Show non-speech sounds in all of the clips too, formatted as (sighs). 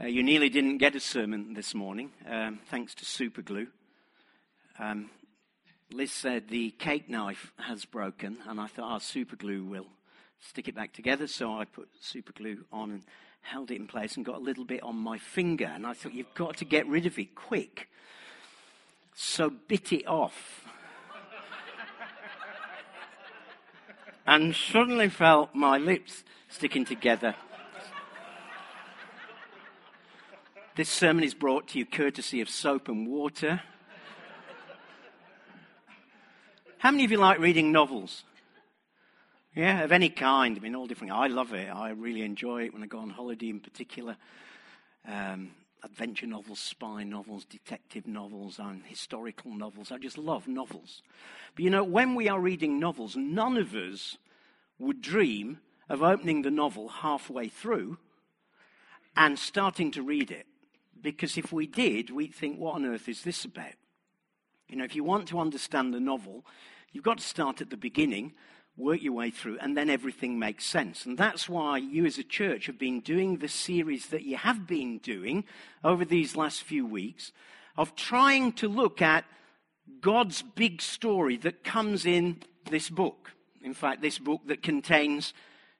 Uh, you nearly didn't get a sermon this morning, um, thanks to super glue. Um, Liz said the cake knife has broken, and I thought, oh, super glue will stick it back together. So I put super glue on and held it in place and got a little bit on my finger. And I thought, you've got to get rid of it quick. So bit it off. (laughs) and suddenly felt my lips sticking together. This sermon is brought to you courtesy of soap and water. How many of you like reading novels? Yeah, of any kind. I mean, all different. I love it. I really enjoy it when I go on holiday in particular. Um, adventure novels, spy novels, detective novels, and historical novels. I just love novels. But you know, when we are reading novels, none of us would dream of opening the novel halfway through and starting to read it because if we did, we'd think, what on earth is this about? You know, if you want to understand the novel, you've got to start at the beginning, work your way through, and then everything makes sense. And that's why you as a church have been doing the series that you have been doing over these last few weeks of trying to look at God's big story that comes in this book. In fact, this book that contains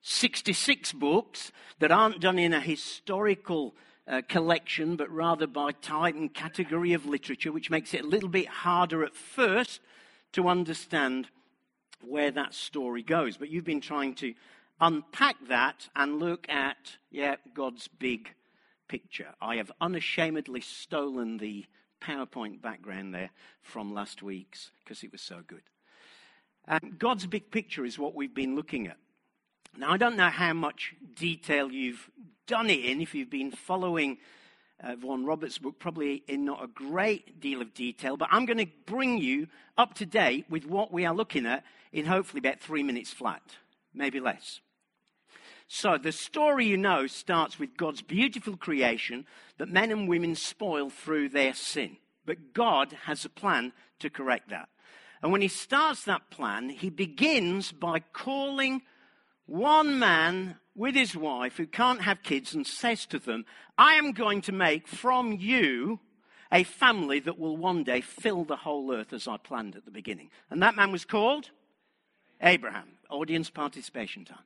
66 books that aren't done in a historical uh, collection, but rather by type and category of literature, which makes it a little bit harder at first to understand where that story goes. But you've been trying to unpack that and look at, yeah, God's big picture. I have unashamedly stolen the PowerPoint background there from last week's because it was so good. God's big picture is what we've been looking at. Now, I don't know how much detail you've done it in if you've been following uh, Vaughan Roberts' book, probably in not a great deal of detail, but I'm going to bring you up to date with what we are looking at in hopefully about three minutes flat, maybe less. So, the story you know starts with God's beautiful creation that men and women spoil through their sin. But God has a plan to correct that. And when he starts that plan, he begins by calling one man with his wife who can't have kids and says to them, I am going to make from you a family that will one day fill the whole earth as I planned at the beginning. And that man was called Abraham. Audience participation time.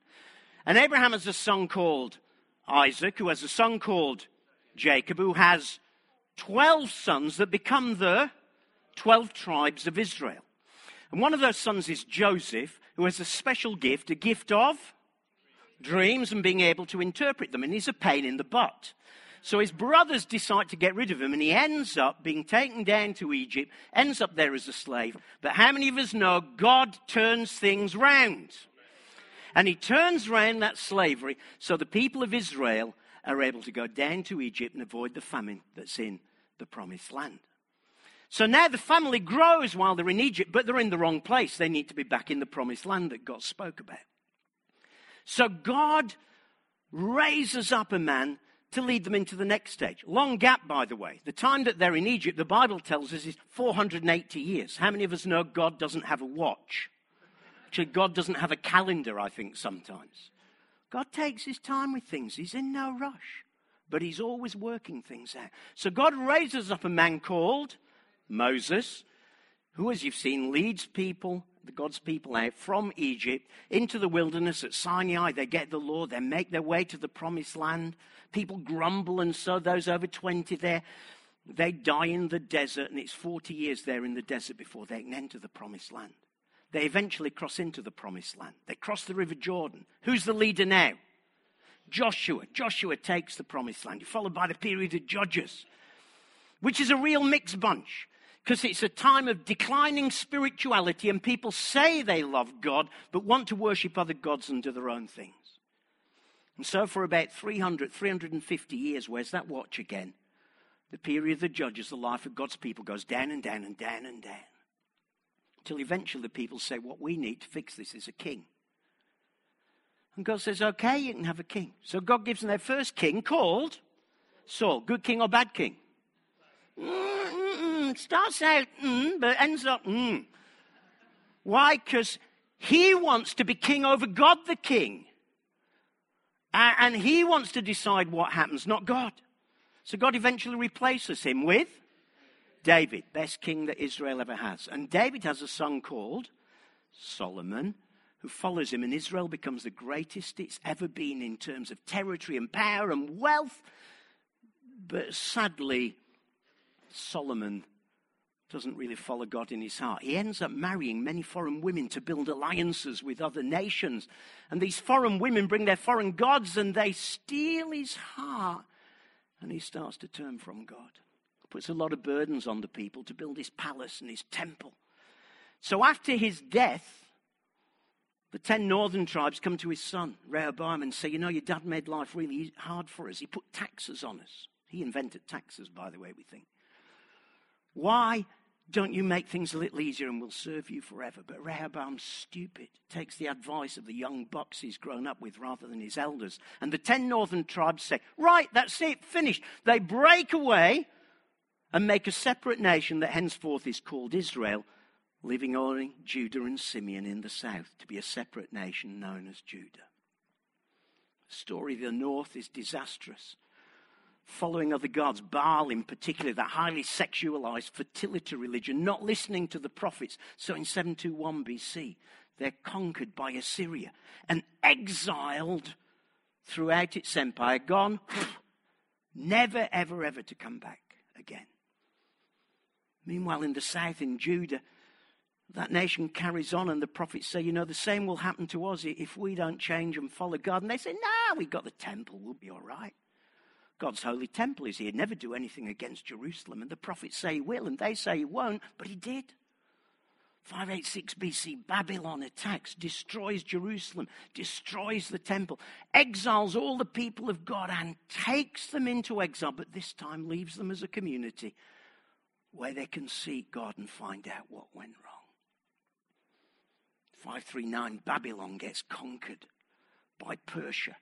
And Abraham has a son called Isaac, who has a son called Jacob, who has 12 sons that become the 12 tribes of Israel. And one of those sons is Joseph, who has a special gift, a gift of dreams and being able to interpret them. And he's a pain in the butt. So his brothers decide to get rid of him, and he ends up being taken down to Egypt, ends up there as a slave. But how many of us know God turns things round? And he turns round that slavery so the people of Israel are able to go down to Egypt and avoid the famine that's in the promised land. So now the family grows while they're in Egypt, but they're in the wrong place. They need to be back in the promised land that God spoke about. So God raises up a man to lead them into the next stage. Long gap, by the way. The time that they're in Egypt, the Bible tells us is 480 years. How many of us know God doesn't have a watch? Actually, God doesn't have a calendar, I think, sometimes. God takes his time with things. He's in no rush, but he's always working things out. So God raises up a man called Moses, who, as you've seen, leads people, the God's people out from Egypt into the wilderness at Sinai. They get the law, they make their way to the promised land. People grumble, and so those over 20 there, they die in the desert, and it's 40 years there in the desert before they can enter the promised land. They eventually cross into the promised land. They cross the River Jordan. Who's the leader now? Joshua. Joshua takes the promised land, followed by the period of Judges, which is a real mixed bunch because it's a time of declining spirituality and people say they love God but want to worship other gods and do their own things. And so, for about 300, 350 years, where's that watch again? The period of the judges, the life of God's people goes down and down and down and down. Until eventually the people say, What we need to fix this is a king. And God says, Okay, you can have a king. So God gives them their first king called Saul. Good king or bad king? Mm, Starts out mm, but ends up mm. Why? Because he wants to be king over God the king. And he wants to decide what happens, not God. So God eventually replaces him with David, best king that Israel ever has. And David has a son called Solomon, who follows him, and Israel becomes the greatest it's ever been in terms of territory and power and wealth. But sadly, Solomon doesn't really follow God in his heart. He ends up marrying many foreign women to build alliances with other nations. And these foreign women bring their foreign gods and they steal his heart. And he starts to turn from God. Puts a lot of burdens on the people to build his palace and his temple. So after his death, the ten northern tribes come to his son, Rehoboam, and say, You know, your dad made life really hard for us. He put taxes on us. He invented taxes, by the way, we think. Why don't you make things a little easier and we'll serve you forever? But Rehoboam's stupid, takes the advice of the young bucks he's grown up with rather than his elders. And the ten northern tribes say, Right, that's it, finished. They break away and make a separate nation that henceforth is called Israel, leaving only Judah and Simeon in the south to be a separate nation known as Judah. The story of the north is disastrous following other gods, Baal in particular, that highly sexualized fertility religion, not listening to the prophets. So in 721 BC, they're conquered by Assyria and exiled throughout its empire, gone, (sighs) never, ever, ever to come back again. Meanwhile, in the south, in Judah, that nation carries on, and the prophets say, You know, the same will happen to us if we don't change and follow God. And they say, No, nah, we've got the temple, we'll be all right. God's holy temple is here. Never do anything against Jerusalem. And the prophets say he will, and they say he won't, but he did. 586 BC, Babylon attacks, destroys Jerusalem, destroys the temple, exiles all the people of God, and takes them into exile, but this time leaves them as a community where they can seek God and find out what went wrong. 539, Babylon gets conquered by Persia.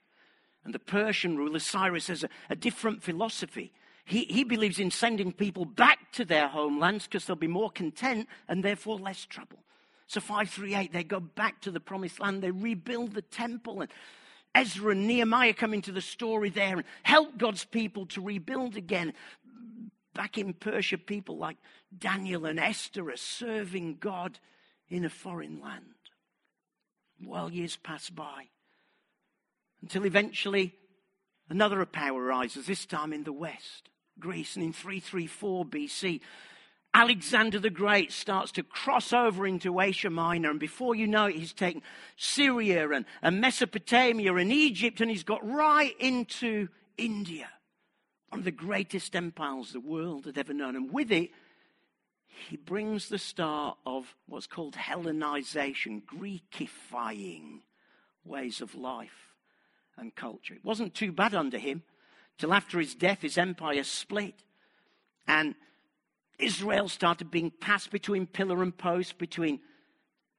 And the Persian ruler, Cyrus, has a, a different philosophy. He, he believes in sending people back to their homelands because they'll be more content and therefore less trouble. So 538, they go back to the promised land, they rebuild the temple, and Ezra and Nehemiah come into the story there and help God's people to rebuild again. Back in Persia, people like Daniel and Esther are serving God in a foreign land. Well, years pass by until eventually another power rises, this time in the west, Greece. And in 334 BC, Alexander the Great starts to cross over into Asia Minor, and before you know it, he's taken Syria and, and Mesopotamia and Egypt, and he's got right into India, one of the greatest empires the world had ever known. And with it, he brings the start of what's called Hellenization, Greekifying ways of life and culture. It wasn't too bad under him till after his death, his empire split. And Israel started being passed between pillar and post, between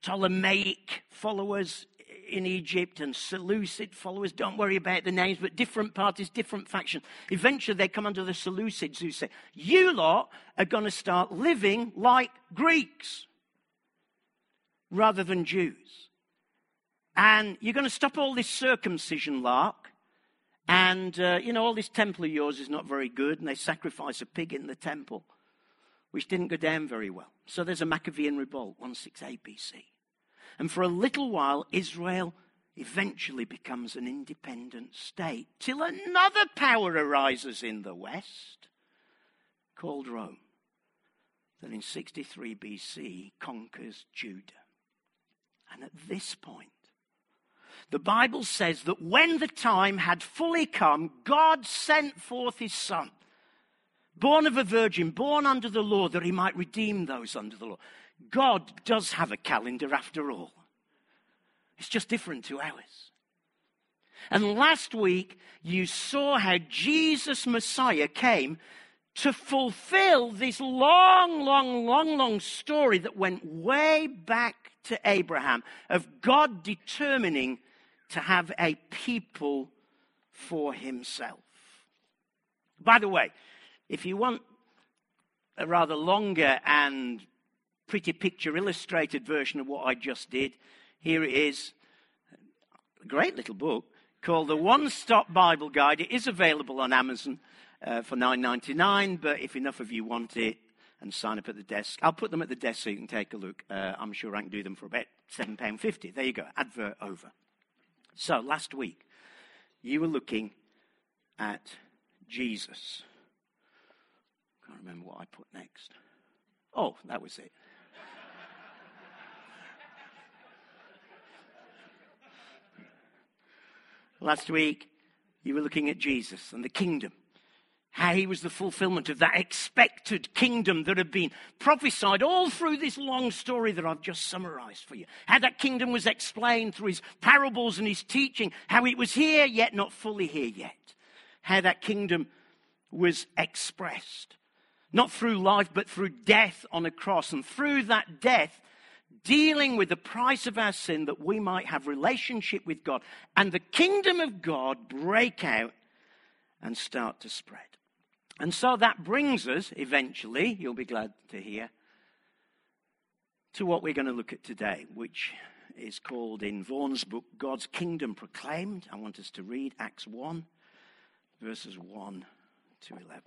Ptolemaic followers in Egypt and Seleucid followers. Don't worry about the names, but different parties, different factions. Eventually, they come under the Seleucids who say, You lot are going to start living like Greeks rather than Jews. And you're going to stop all this circumcision lark. And, uh, you know, all this temple of yours is not very good. And they sacrifice a pig in the temple, which didn't go down very well. So there's a Maccabean revolt, 168 BC. And for a little while, Israel eventually becomes an independent state till another power arises in the west called Rome that in 63 BC conquers Judah. And at this point, the Bible says that when the time had fully come, God sent forth his Son, born of a virgin, born under the law, that he might redeem those under the law. God does have a calendar after all. It's just different to ours. And last week, you saw how Jesus Messiah came to fulfill this long, long, long, long story that went way back to Abraham of God determining to have a people for himself. By the way, if you want a rather longer and pretty picture illustrated version of what I just did, here it is. A great little book called The One Stop Bible Guide. It is available on Amazon. uh, for nine ninety nine. But if enough of you want it and sign up at the desk, I'll put them at the desk so you can take a look. Uh, I'm sure I can do them for about seven pound fifty. There you go. Advert over. So last week you were looking at Jesus. Can't remember what I put next. Oh, that was it. (laughs) Last week, you were looking at Jesus and the kingdom. How he was the fulfillment of that expected kingdom that had been prophesied all through this long story that I've just summarized for you. How that kingdom was explained through his parables and his teaching. How it was here, yet not fully here yet. How that kingdom was expressed. Not through life, but through death on a cross. And through that death, dealing with the price of our sin that we might have relationship with God and the kingdom of God break out and start to spread. And so that brings us eventually, you'll be glad to hear, to what we're going to look at today, which is called in Vaughan's book, God's Kingdom Proclaimed. I want us to read Acts 1, verses 1 to 11.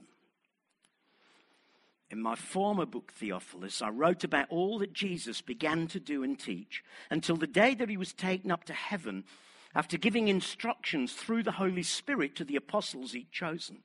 In my former book, Theophilus, I wrote about all that Jesus began to do and teach until the day that he was taken up to heaven after giving instructions through the Holy Spirit to the apostles he'd chosen.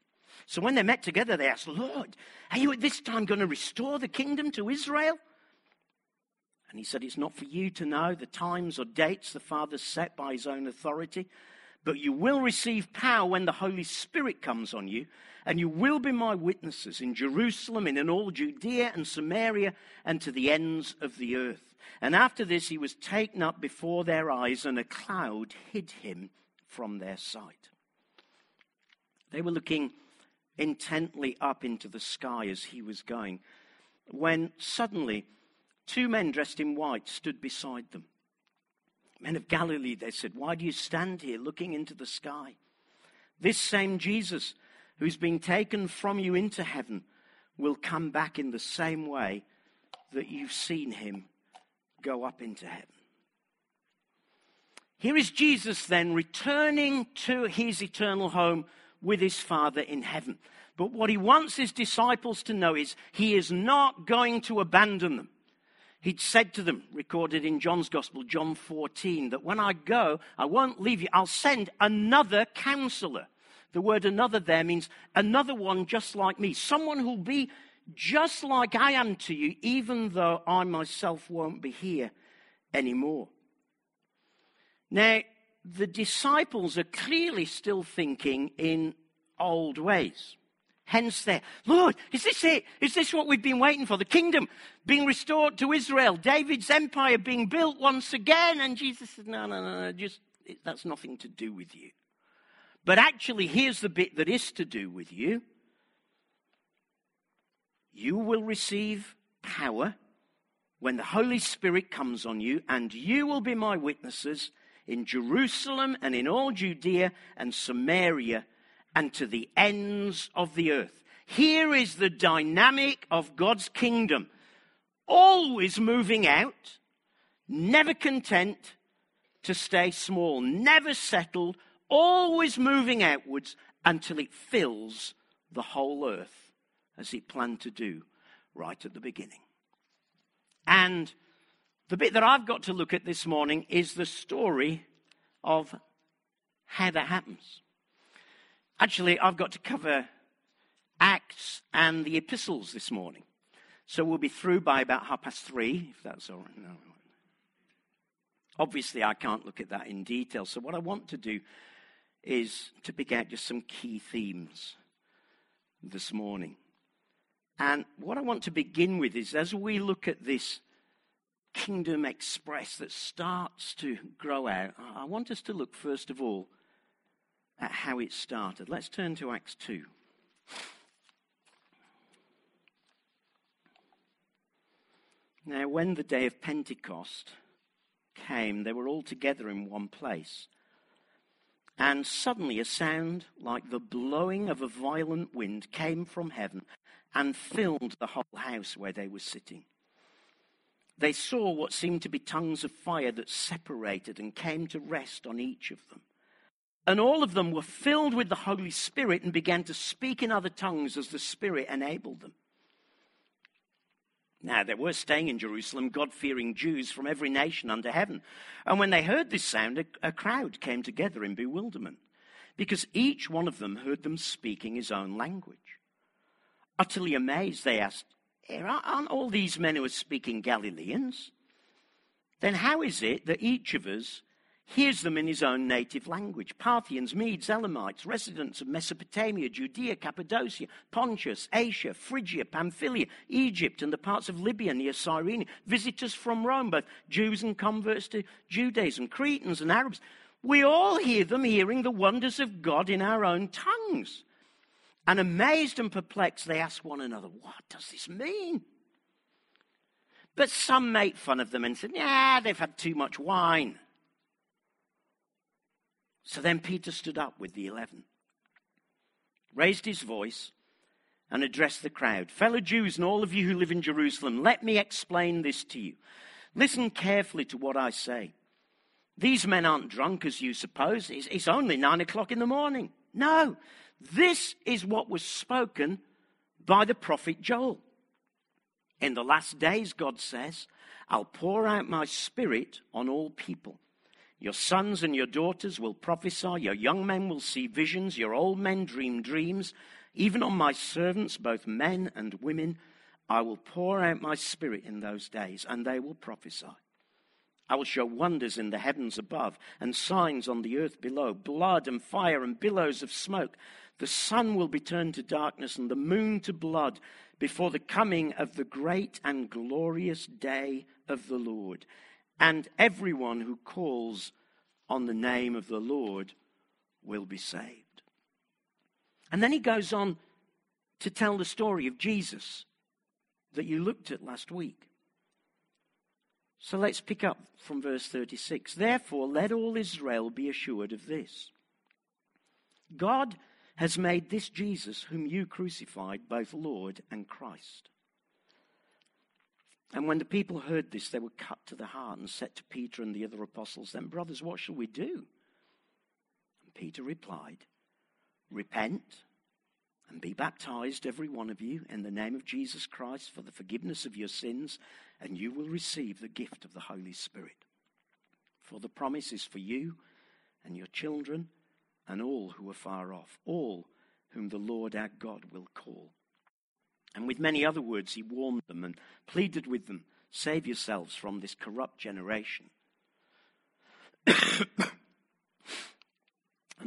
So when they met together, they asked, Lord, are you at this time going to restore the kingdom to Israel? And he said, It's not for you to know the times or dates the Father set by his own authority, but you will receive power when the Holy Spirit comes on you, and you will be my witnesses in Jerusalem and in all Judea and Samaria and to the ends of the earth. And after this, he was taken up before their eyes, and a cloud hid him from their sight. They were looking intently up into the sky as he was going, when suddenly two men dressed in white stood beside them. Men of Galilee, they said, why do you stand here looking into the sky? This same Jesus who's been taken from you into heaven will come back in the same way that you've seen him go up into heaven. Here is Jesus then returning to his eternal home with his Father in heaven. But what he wants his disciples to know is he is not going to abandon them. He'd said to them, recorded in John's Gospel, John 14, that when I go, I won't leave you. I'll send another counselor. The word another there means another one just like me. Someone who'll be just like I am to you, even though I myself won't be here anymore. Now, the disciples are clearly still thinking in old ways. Hence there. Lord, is this it? Is this what we've been waiting for? The kingdom being restored to Israel, David's empire being built once again. And Jesus said, no, no, no, no, just, that's nothing to do with you. But actually, here's the bit that is to do with you. You will receive power when the Holy Spirit comes on you, and you will be my witnesses in Jerusalem and in all Judea and Samaria and to the ends of the earth. Here is the dynamic of God's kingdom, always moving out, never content to stay small, never settled, always moving outwards until it fills the whole earth, as it planned to do right at the beginning. And the bit that I've got to look at this morning is the story of how that happens. Actually, I've got to cover Acts and the epistles this morning. So we'll be through by about half past three, if that's all right. No. Obviously, I can't look at that in detail. So, what I want to do is to pick out just some key themes this morning. And what I want to begin with is as we look at this kingdom express that starts to grow out, I want us to look first of all at how it started. Let's turn to Acts 2. Now, when the day of Pentecost came, they were all together in one place. And suddenly a sound like the blowing of a violent wind came from heaven and filled the whole house where they were sitting. They saw what seemed to be tongues of fire that separated and came to rest on each of them. And all of them were filled with the Holy Spirit and began to speak in other tongues as the Spirit enabled them. Now, there were staying in Jerusalem God fearing Jews from every nation under heaven. And when they heard this sound, a, a, crowd came together in bewilderment, because each one of them heard them speaking his own language. Utterly amazed, they asked, Aren't all these men who are speaking Galileans? Then how is it that each of us hears them in his own native language. Parthians, Medes, Elamites, residents of Mesopotamia, Judea, Cappadocia, Pontus, Asia, Phrygia, Pamphylia, Egypt, and the parts of Libya near Cyrene, visitors from Rome, both Jews and converts to Judaism, Cretans and Arabs. We all hear them hearing the wonders of God in our own tongues. And amazed and perplexed, they ask one another, What does this mean? But some make fun of them and said, Yeah, they've had too much wine. So then Peter stood up with the eleven, raised his voice, and addressed the crowd Fellow Jews and all of you who live in Jerusalem, let me explain this to you. Listen carefully to what I say. These men aren't drunk as you suppose. It's only nine o'clock in the morning. No, this is what was spoken by the prophet Joel. In the last days, God says, I'll pour out my spirit on all people. Your sons and your daughters will prophesy, your young men will see visions, your old men dream dreams. Even on my servants, both men and women, I will pour out my spirit in those days, and they will prophesy. I will show wonders in the heavens above and signs on the earth below blood and fire and billows of smoke. The sun will be turned to darkness and the moon to blood before the coming of the great and glorious day of the Lord and everyone who calls on the name of the Lord will be saved. And then he goes on to tell the story of Jesus that you looked at last week. So let's pick up from verse 36. Therefore, let all Israel be assured of this God has made this Jesus, whom you crucified, both Lord and Christ. And when the people heard this, they were cut to the heart and said to Peter and the other apostles, Then, brothers, what shall we do? And Peter replied, Repent and be baptized, every one of you, in the name of Jesus Christ for the forgiveness of your sins, and you will receive the gift of the Holy Spirit. For the promise is for you and your children and all who are far off, all whom the Lord our God will call. And with many other words, he warned them and pleaded with them save yourselves from this corrupt generation. (coughs) and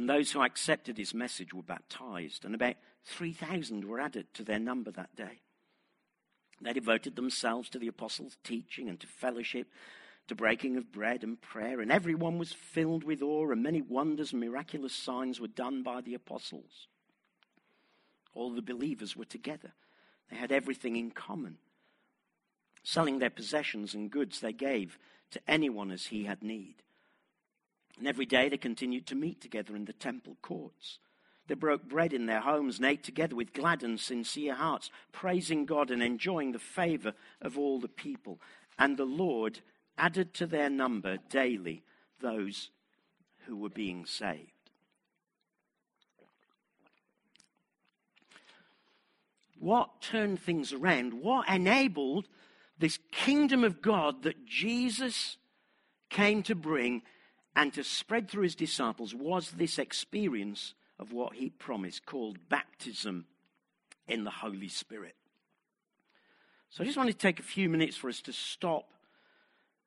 those who accepted his message were baptized, and about 3,000 were added to their number that day. They devoted themselves to the apostles' teaching and to fellowship, to breaking of bread and prayer, and everyone was filled with awe, and many wonders and miraculous signs were done by the apostles. All the believers were together they had everything in common. Selling their possessions and goods, they gave to anyone as he had need. And every day they continued to meet together in the temple courts. They broke bread in their homes and ate together with glad and sincere hearts, praising God and enjoying the favor of all the people. And the Lord added to their number daily those who were being saved. what turned things around, what enabled this kingdom of God that Jesus came to bring and to spread through his disciples was this experience of what he promised called baptism in the Holy Spirit. So I just want to take a few minutes for us to stop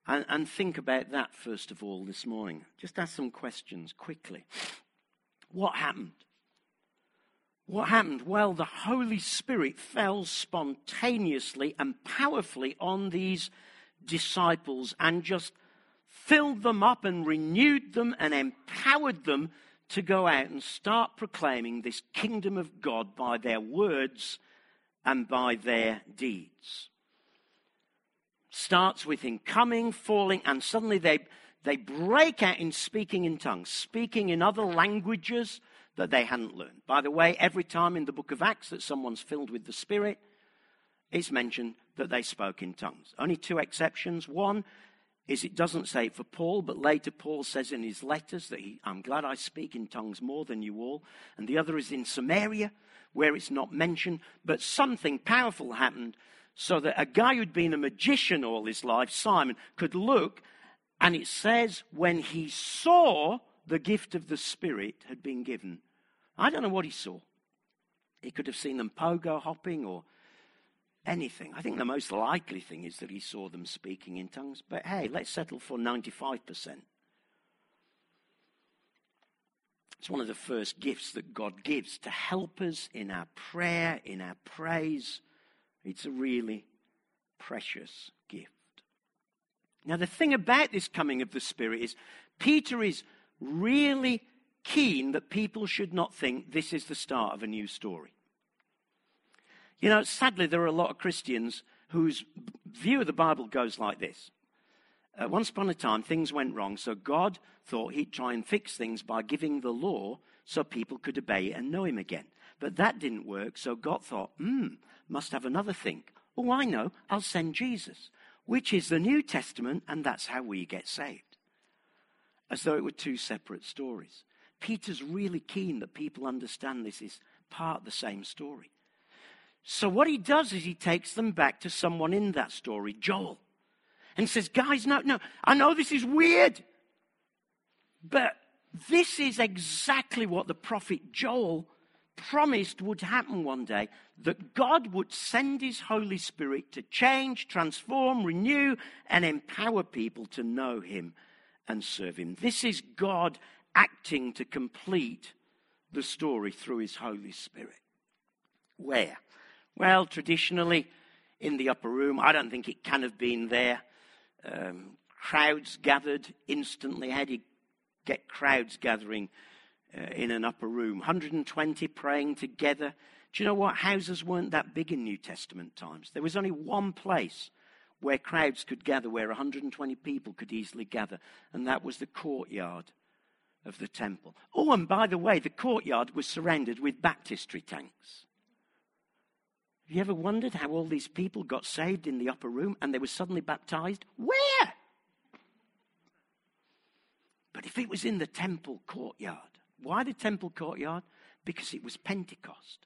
and, and think about that first of all this morning. Just ask some questions quickly. What happened? What happened? Well, the Holy Spirit fell spontaneously and powerfully on these disciples and just filled them up and renewed them and empowered them to go out and start proclaiming this kingdom of God by their words and by their deeds. starts with him coming, falling, and suddenly they, they break out in speaking in tongues, speaking in other languages that they hadn't learned. By the way, every time in the book of Acts that someone's filled with the Spirit, it's mentioned that they spoke in tongues. Only two exceptions. One is it doesn't say it for Paul, but later Paul says in his letters that he, I'm glad I speak in tongues more than you all. And the other is in Samaria, where it's not mentioned, but something powerful happened so that a guy who'd been a magician all his life, Simon, could look, and it says when he saw the gift of the Spirit had been given. I don't know what he saw. He could have seen them pogo hopping or anything. I think the most likely thing is that he saw them speaking in tongues. But hey, let's settle for 95%. It's one of the first gifts that God gives to help us in our prayer, in our praise. It's a really precious gift. Now, the thing about this coming of the Spirit is Peter is really keen that people should not think this is the start of a new story. You know, sadly, there are a lot of Christians whose view of the Bible goes like this. Uh, once upon a time, things went wrong, so God thought he'd try and fix things by giving the law so people could obey it and know him again. But that didn't work, so God thought, hmm, must have another thing. Oh, I know, I'll send Jesus, which is the New Testament, and that's how we get saved. As though it were two separate stories. Peter's really keen that people understand this is part of the same story. So, what he does is he takes them back to someone in that story, Joel, and says, Guys, no, no, I know this is weird, but this is exactly what the prophet Joel promised would happen one day that God would send his Holy Spirit to change, transform, renew, and empower people to know him and serve him. This is God acting to complete the story through his Holy Spirit. Where? Well, traditionally, in the upper room, I don't think it can have been there. Um, crowds gathered instantly. How do you get crowds gathering uh, in an upper room? 120 praying together. Do you know what? Houses weren't that big in New Testament times. There was only one place where crowds could gather, where 120 people could easily gather, and that was the courtyard of the temple. Oh, and by the way, the courtyard was surrounded with baptistry tanks. Have you ever wondered how all these people got saved in the upper room and they were suddenly baptized? Where? But if it was in the temple courtyard, why the temple courtyard? Because it was Pentecost.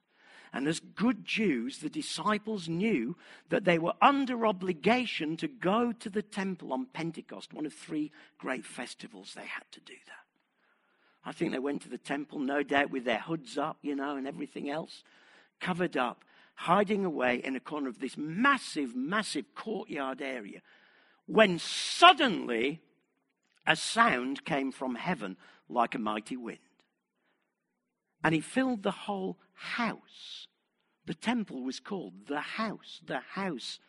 And as good Jews, the disciples knew that they were under obligation to go to the temple on Pentecost, one of three great festivals. They had to do that. I think they went to the temple, no doubt, with their hoods up, you know, and everything else, covered up, hiding away in a corner of this massive, massive courtyard area, when suddenly a sound came from heaven like a mighty wind. And it filled the whole house. The temple was called the house, the house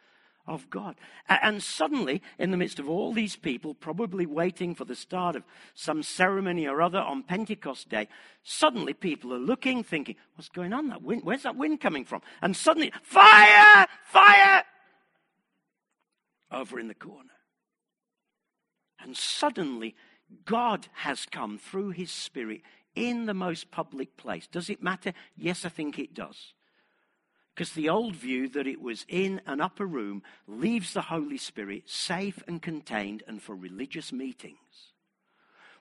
of God. And suddenly, in the midst of all these people, probably waiting for the start of some ceremony or other on Pentecost Day, suddenly people are looking, thinking, what's going on? That wind, where's that wind coming from? And suddenly, fire! Fire! Over in the corner. And suddenly, God has come through his Spirit in the most public place. Does it matter? Yes, I think it does. Because the old view that it was in an upper room leaves the Holy Spirit safe and contained and for religious meetings.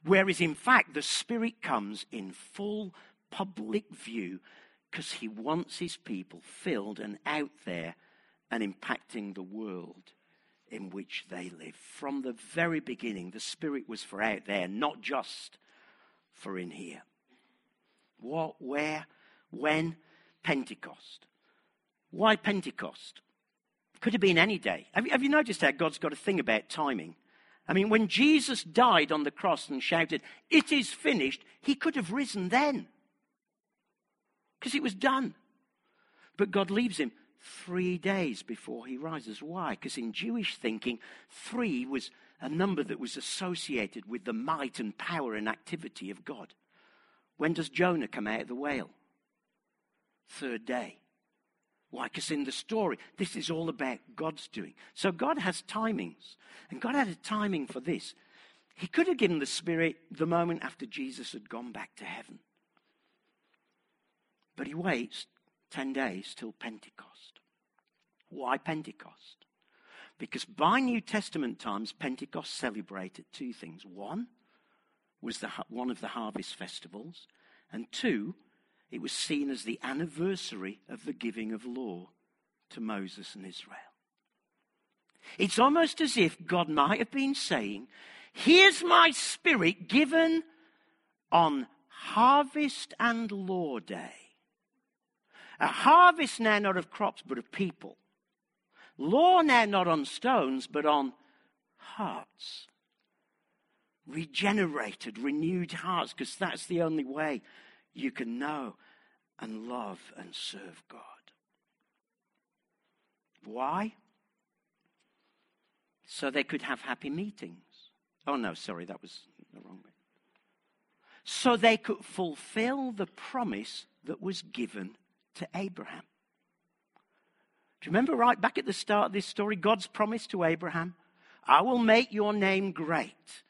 Whereas in fact, the Spirit comes in full public view because he wants his people filled and out there and impacting the world in which they live. From the very beginning, the Spirit was for out there, not just for in here. What, where, when? Pentecost. Why Pentecost? Could have been any day. Have you, have you noticed how God's got a thing about timing? I mean, when Jesus died on the cross and shouted, It is finished, he could have risen then. Because it was done. But God leaves him three days before he rises. Why? Because in Jewish thinking, three was a number that was associated with the might and power and activity of God. When does Jonah come out of the whale? Third day. Why? Because in the story, this is all about God's doing. So God has timings. And God had a timing for this. He could have given the Spirit the moment after Jesus had gone back to heaven. But he waits 10 days till Pentecost. Why Pentecost? Because by New Testament times, Pentecost celebrated two things. One was the, one of the harvest festivals, and two, it was seen as the anniversary of the giving of law to Moses and Israel. It's almost as if God might have been saying, Here's my spirit given on harvest and law day. A harvest now not of crops but of people. Law now not on stones but on hearts. Regenerated, renewed hearts, because that's the only way you can know and love and serve God. Why? So they could have happy meetings. Oh, no, sorry, that was the wrong bit. So they could fulfill the promise that was given to Abraham. Do you remember right back at the start of this story, God's promise to Abraham? I will make your name great.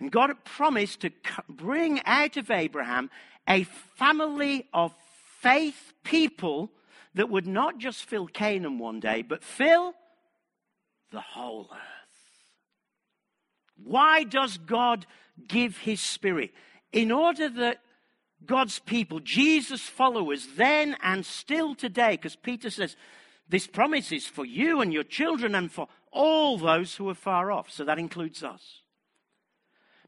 And God had promised to bring out of Abraham a family of faith people that would not just fill Canaan one day, but fill the whole earth. Why does God give his spirit? In order that God's people, Jesus' followers, then and still today, because Peter says, this promise is for you and your children and for all those who are far off. So that includes us.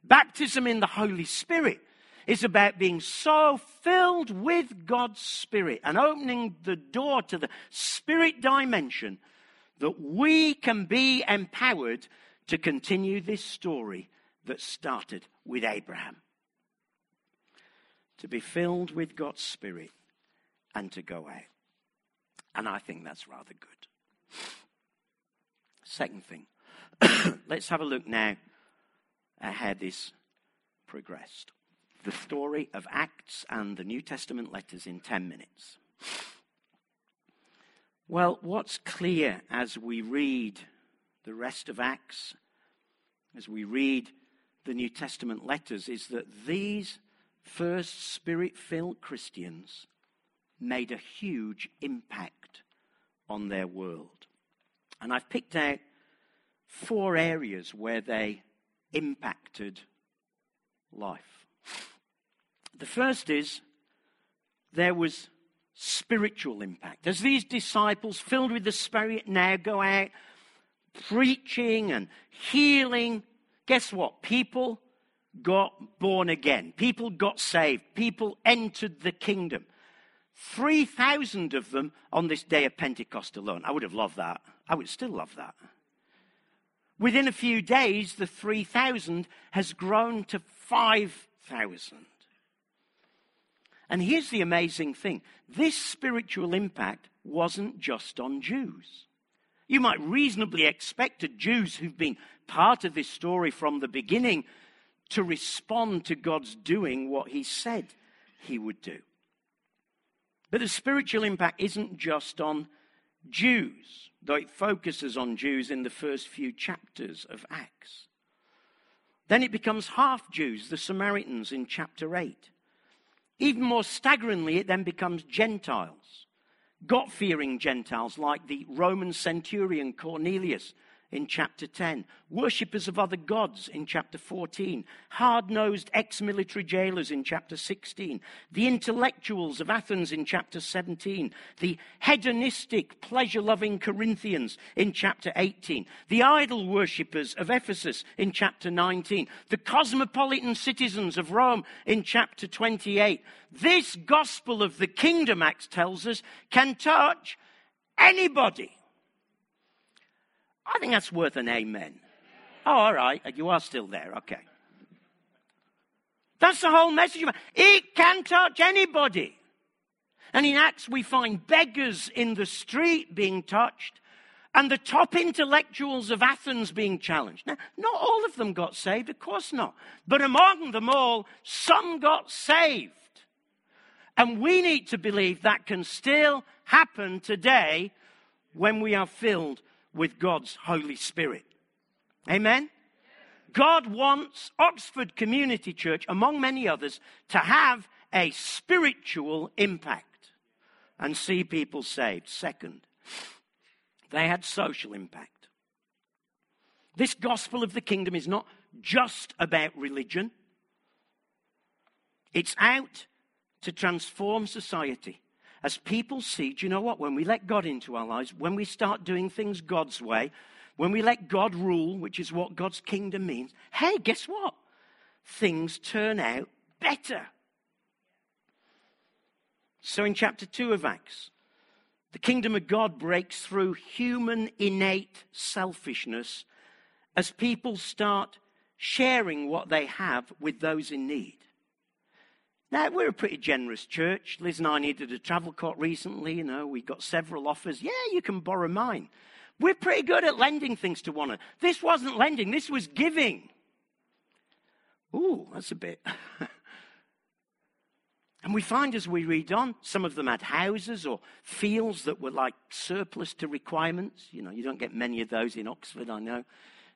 Baptism in the Holy Spirit is about being so filled with God's Spirit and opening the door to the Spirit dimension that we can be empowered to continue this story that started with Abraham. To be filled with God's Spirit and to go out. And I think that's rather good. Second thing, (coughs) let's have a look now how this progressed. The story of Acts and the New Testament letters in 10 minutes. Well, what's clear as we read the rest of Acts, as we read the New Testament letters, is that these first spirit filled Christians made a huge impact on their world. And I've picked out four areas where they impacted life. The first is there was spiritual impact. As these disciples, filled with the Spirit, now go out preaching and healing, guess what? People got born again. People got saved. People entered the kingdom. 3,000 of them on this day of Pentecost alone. I would have loved that. I would still love that. Within a few days, the 3,000 has grown to 5,000. And here's the amazing thing this spiritual impact wasn't just on Jews. You might reasonably expect the Jews who've been part of this story from the beginning to respond to God's doing what he said he would do. But the spiritual impact isn't just on Jews though it focuses on Jews in the first few chapters of Acts. Then it becomes half Jews, the Samaritans, in chapter 8. Even more staggeringly, it then becomes Gentiles, God fearing Gentiles like the Roman centurion Cornelius in chapter 10, worshippers of other gods in chapter 14, hard nosed ex military jailers in chapter 16, the intellectuals of Athens in chapter 17, the hedonistic, pleasure loving Corinthians in chapter 18, the idol worshippers of Ephesus in chapter 19, the cosmopolitan citizens of Rome in chapter 28. This gospel of the kingdom, Acts tells us, can touch anybody. I think that's worth an amen. Oh, all right. You are still there. Okay. That's the whole message. It can touch anybody. And in Acts, we find beggars in the street being touched and the top intellectuals of Athens being challenged. Now, not all of them got saved, of course not. But among them all, some got saved. And we need to believe that can still happen today when we are filled with God's Holy Spirit. Amen? God wants Oxford Community Church, among many others, to have a spiritual impact and see people saved. Second, they had social impact. This gospel of the kingdom is not just about religion, it's out to transform society. As people see, do you know what? When we let God into our lives, when we start doing things God's way, when we let God rule, which is what God's kingdom means, hey, guess what? Things turn out better. So in chapter 2 of Acts, the kingdom of God breaks through human innate selfishness as people start sharing what they have with those in need. Now, we're a pretty generous church. Liz and I needed a travel cot recently. You know, we got several offers. Yeah, you can borrow mine. We're pretty good at lending things to one another. This wasn't lending, this was giving. Ooh, that's a bit. (laughs) and we find as we read on, some of them had houses or fields that were like surplus to requirements. You know, you don't get many of those in Oxford, I know,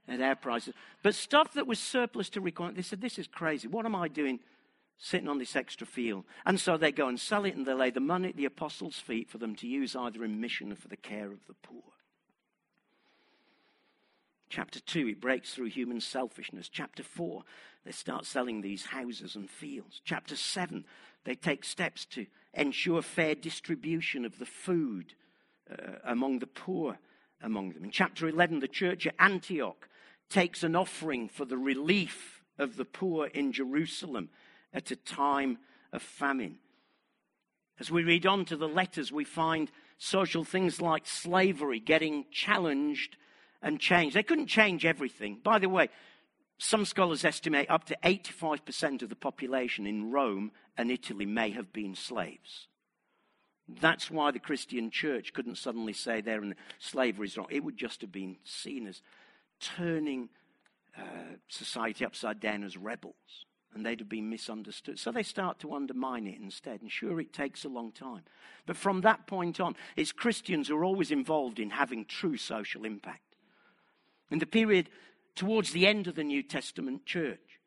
at our prices. But stuff that was surplus to requirements, they said, This is crazy. What am I doing? Sitting on this extra field. And so they go and sell it and they lay the money at the apostles' feet for them to use either in mission or for the care of the poor. Chapter 2, it breaks through human selfishness. Chapter 4, they start selling these houses and fields. Chapter 7, they take steps to ensure fair distribution of the food uh, among the poor among them. In chapter 11, the church at Antioch takes an offering for the relief of the poor in Jerusalem at a time of famine. As we read on to the letters, we find social things like slavery getting challenged and changed. They couldn't change everything. By the way, some scholars estimate up to 85% of the population in Rome and Italy may have been slaves. That's why the Christian church couldn't suddenly say there and slavery is wrong. It would just have been seen as turning uh, society upside down as rebels and they'd have been misunderstood. So they start to undermine it instead. And sure, it takes a long time. But from that point on, it's Christians who are always involved in having true social impact. In the period towards the end of the New Testament church,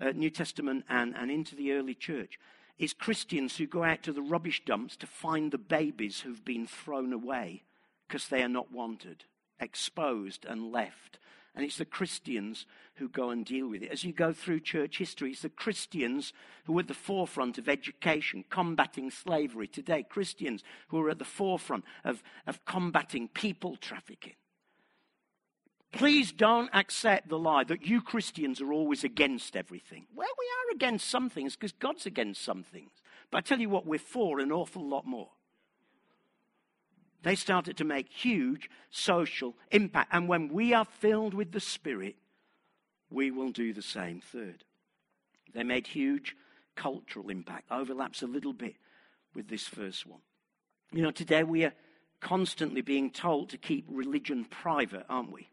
uh, New Testament and, and into the early church, it's Christians who go out to the rubbish dumps to find the babies who've been thrown away because they are not wanted, exposed, and left and it's the Christians who go and deal with it. As you go through church history, it's the Christians who are at the forefront of education, combating slavery today. Christians who are at the forefront of, of combating people trafficking. Please don't accept the lie that you Christians are always against everything. Well, we are against some things because God's against some things. But I tell you what, we're for an awful lot more. They started to make huge social impact. And when we are filled with the Spirit, we will do the same. Third, they made huge cultural impact. Overlaps a little bit with this first one. You know, today we are constantly being told to keep religion private, aren't we?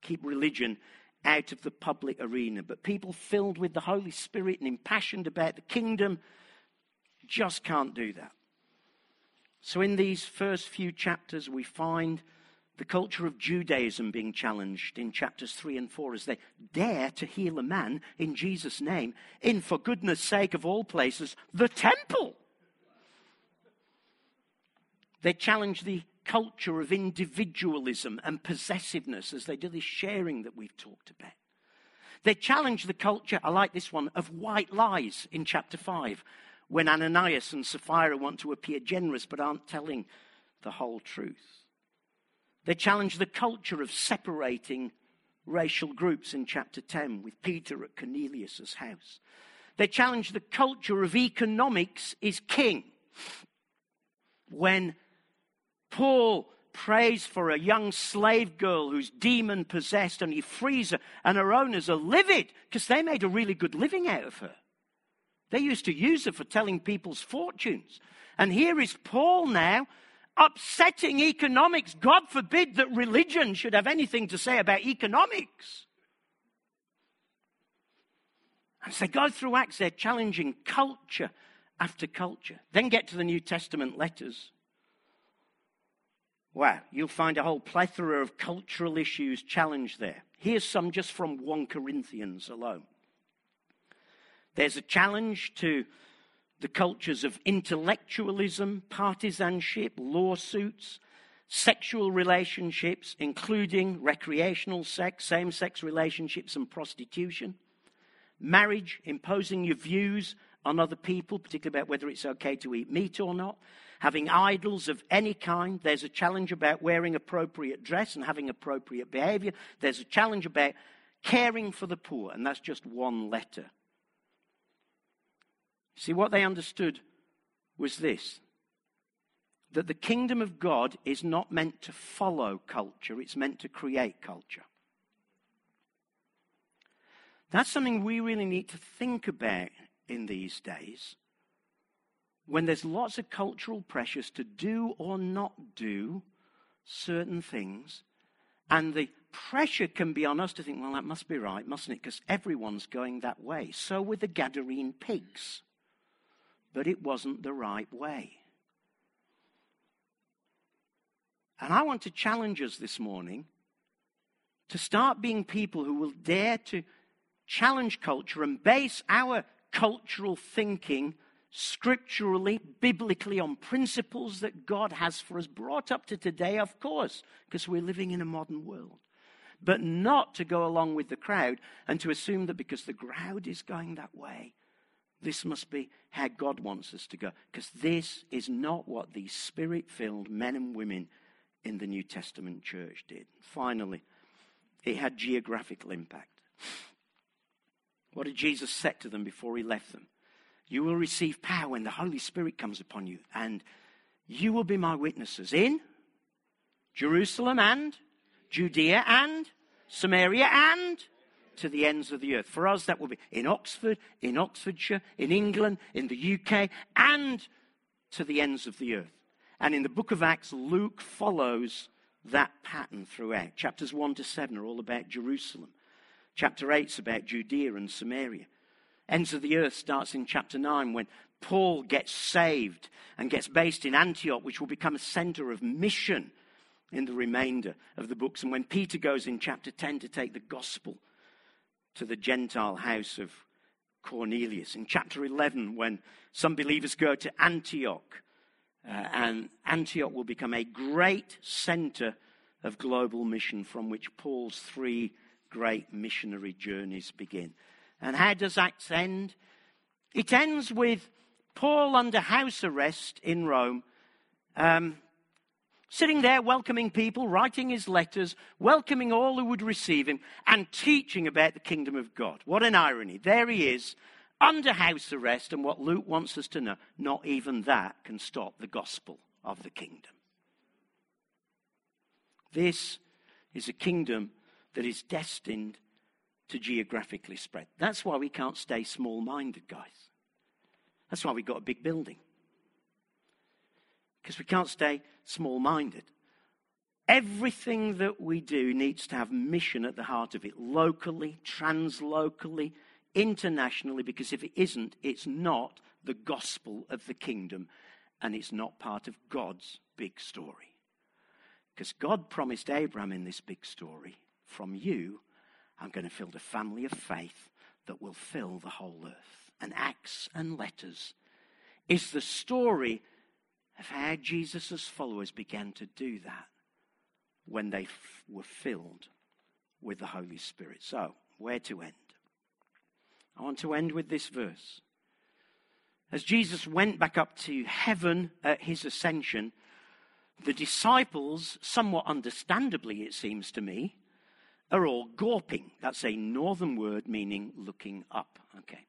Keep religion out of the public arena. But people filled with the Holy Spirit and impassioned about the kingdom just can't do that. So, in these first few chapters, we find the culture of Judaism being challenged in chapters 3 and 4 as they dare to heal a man in Jesus' name in, for goodness sake of all places, the temple. They challenge the culture of individualism and possessiveness as they do this sharing that we've talked about. They challenge the culture, I like this one, of white lies in chapter 5, when Ananias and Sapphira want to appear generous but aren't telling the whole truth. They challenge the culture of separating racial groups in chapter 10 with Peter at Cornelius' house. They challenge the culture of economics is king. When Paul prays for a young slave girl who's demon possessed and he frees her, and her owners are livid because they made a really good living out of her. They used to use it for telling people's fortunes. And here is Paul now upsetting economics. God forbid that religion should have anything to say about economics. As they go through Acts, they're challenging culture after culture. Then get to the New Testament letters. Wow, you'll find a whole plethora of cultural issues challenged there. Here's some just from 1 Corinthians alone. There's a challenge to the cultures of intellectualism, partisanship, lawsuits, sexual relationships, including recreational sex, same sex relationships, and prostitution, marriage, imposing your views on other people, particularly about whether it's okay to eat meat or not, having idols of any kind. There's a challenge about wearing appropriate dress and having appropriate behavior. There's a challenge about caring for the poor, and that's just one letter. See, what they understood was this that the kingdom of God is not meant to follow culture, it's meant to create culture. That's something we really need to think about in these days when there's lots of cultural pressures to do or not do certain things, and the pressure can be on us to think, well, that must be right, mustn't it? Because everyone's going that way. So with the Gadarene pigs. But it wasn't the right way. And I want to challenge us this morning to start being people who will dare to challenge culture and base our cultural thinking scripturally, biblically, on principles that God has for us, brought up to today, of course, because we're living in a modern world. But not to go along with the crowd and to assume that because the crowd is going that way, this must be how God wants us to go. Because this is not what these spirit filled men and women in the New Testament church did. Finally, it had geographical impact. What did Jesus say to them before he left them? You will receive power when the Holy Spirit comes upon you, and you will be my witnesses in Jerusalem and Judea and Samaria and to the ends of the earth. For us, that will be in Oxford, in Oxfordshire, in England, in the UK, and to the ends of the earth. And in the book of Acts, Luke follows that pattern throughout. Chapters 1 to 7 are all about Jerusalem. Chapter 8 is about Judea and Samaria. Ends of the earth starts in chapter 9 when Paul gets saved and gets based in Antioch, which will become a center of mission in the remainder of the books. And when Peter goes in chapter 10 to take the gospel to the Gentile house of Cornelius. In chapter 11, when some believers go to Antioch, uh, and Antioch will become a great center of global mission from which Paul's three great missionary journeys begin. And how does Acts end? It ends with Paul under house arrest in Rome, um, sitting there welcoming people, writing his letters, welcoming all who would receive him, and teaching about the kingdom of God. What an irony. There he is, under house arrest, and what Luke wants us to know not even that can stop the gospel of the kingdom. This is a kingdom that is destined to geographically spread. That's why we can't stay small minded, guys. That's why we've got a big building. Because we can't stay small minded. Everything that we do needs to have mission at the heart of it, locally, translocally, internationally, because if it isn't, it's not the gospel of the kingdom and it's not part of God's big story. Because God promised Abraham in this big story from you, I'm going to build a family of faith that will fill the whole earth. And Acts and letters is the story of how Jesus' followers began to do that when they f- were filled with the Holy Spirit. So, where to end? I want to end with this verse. As Jesus went back up to heaven at his ascension, the disciples, somewhat understandably, it seems to me, are all gawping. That's a northern word meaning looking up. Okay.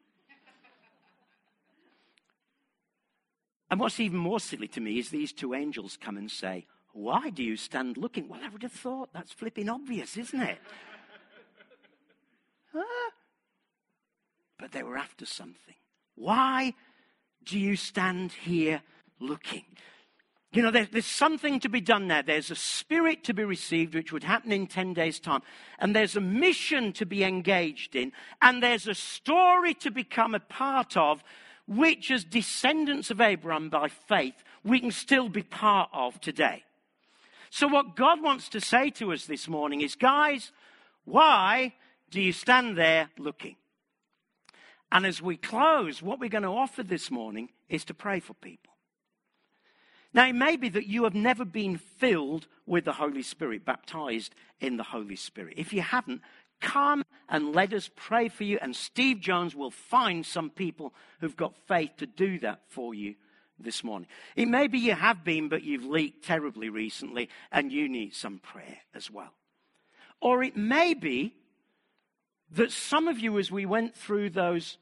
And what's even more silly to me is these two angels come and say, Why do you stand looking? Well, I would have thought that's flipping obvious, isn't it? (laughs) huh? But they were after something. Why do you stand here looking? You know, there, there's something to be done there. There's a spirit to be received, which would happen in 10 days' time. And there's a mission to be engaged in. And there's a story to become a part of, which, as descendants of Abraham by faith, we can still be part of today. So, what God wants to say to us this morning is, guys, why do you stand there looking? And as we close, what we're going to offer this morning is to pray for people. Now, it may be that you have never been filled with the Holy Spirit, baptized in the Holy Spirit. If you haven't, come and let us pray for you, and Steve Jones will find some people who've got faith to do that for you this morning. It may be you have been, but you've leaked terribly recently, and you need some prayer as well. Or it may be that some of you, as we went through those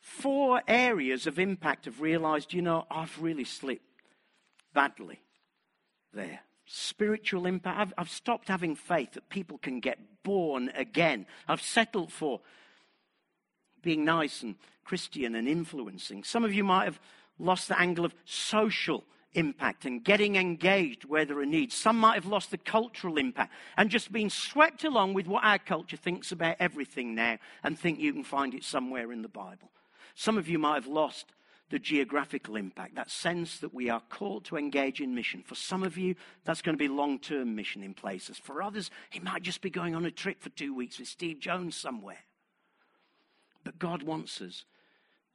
four areas of impact, have realized, you know, I've really slipped badly there. Spiritual impact. I've, I've stopped having faith that people can get born again. I've settled for being nice and Christian and influencing. Some of you might have lost the angle of social impact and getting engaged where there are needs. Some might have lost the cultural impact and just been swept along with what our culture thinks about everything now and think you can find it somewhere in the Bible. Some of you might have lost the geographical impact, that sense that we are called to engage in mission. For some of you, that's going to be long term mission in places. For others, it might just be going on a trip for two weeks with Steve Jones somewhere. But God wants us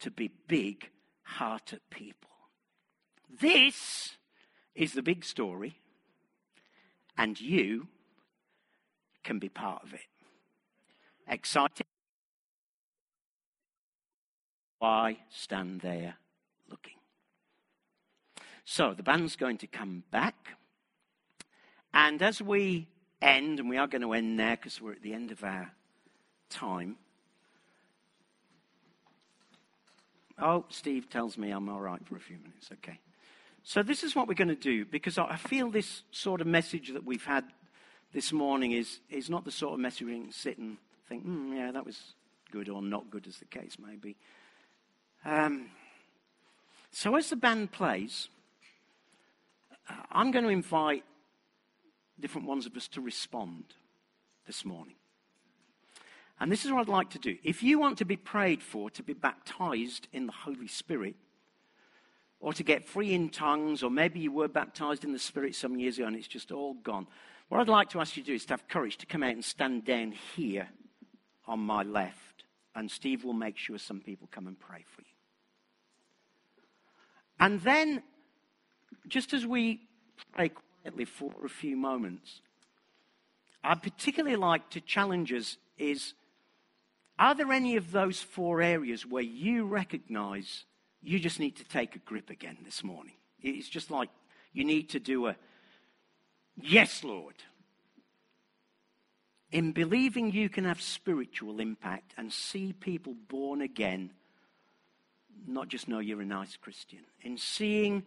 to be big hearted people. This is the big story, and you can be part of it. Excited? Why stand there? So the band's going to come back. And as we end, and we are going to end there because we're at the end of our time. Oh, Steve tells me I'm all right for a few minutes. Okay. So, this is what we're going to do because I feel this sort of message that we've had this morning is, is not the sort of message we can sit and think, hmm, yeah, that was good or not good, as the case may be. Um, so, as the band plays, I'm going to invite different ones of us to respond this morning. And this is what I'd like to do. If you want to be prayed for to be baptized in the Holy Spirit, or to get free in tongues, or maybe you were baptized in the Spirit some years ago and it's just all gone, what I'd like to ask you to do is to have courage to come out and stand down here on my left, and Steve will make sure some people come and pray for you. And then, just as we pray quietly for a few moments, I'd particularly like to challenge us is are there any of those four areas where you recognize you just need to take a grip again this morning? It's just like you need to do a yes, Lord. In believing you can have spiritual impact and see people born again, not just know you're a nice Christian. In seeing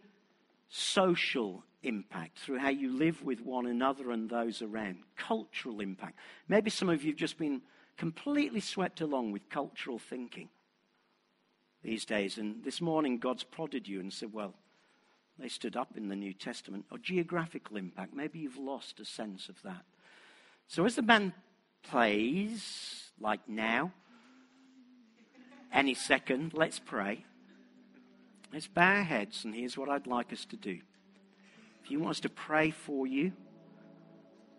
social impact through how you live with one another and those around, cultural impact. Maybe some of you have just been completely swept along with cultural thinking these days. And this morning, God's prodded you and said, Well, they stood up in the New Testament. Or geographical impact. Maybe you've lost a sense of that. So as the band plays, like now, any second, let's pray. Let's bow our heads, and here's what I'd like us to do. If you want us to pray for you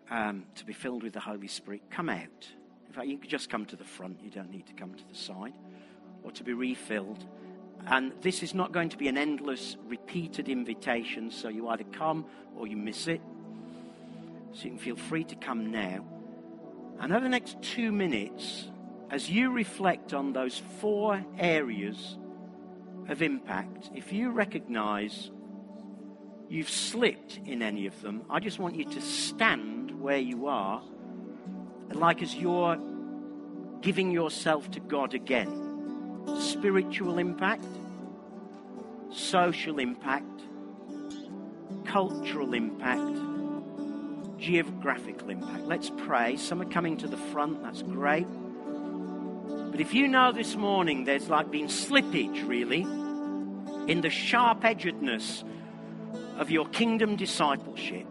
um, to be filled with the Holy Spirit, come out. In fact, you can just come to the front. You don't need to come to the side or to be refilled. And this is not going to be an endless, repeated invitation, so you either come or you miss it. So you can feel free to come now. And over the next two minutes, as you reflect on those four areas of impact, if you recognize you've slipped in any of them, I just want you to stand where you are like as you're giving yourself to God again. Spiritual impact, social impact, cultural impact, geographical impact. Let's pray. Some are coming to the front, that's great. But if you know this morning there's like been slippage, really, in the sharp edgedness of your kingdom discipleship,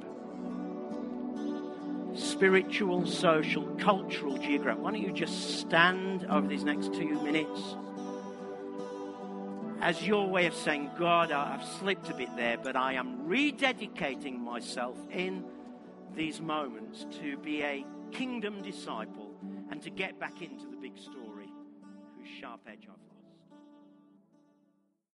spiritual, social, cultural, geographic. Why don't you just stand over these next two minutes as your way of saying, God, I've slipped a bit there, but I am rededicating myself in these moments to be a kingdom disciple and to get back into the big story sharp edge I've lost.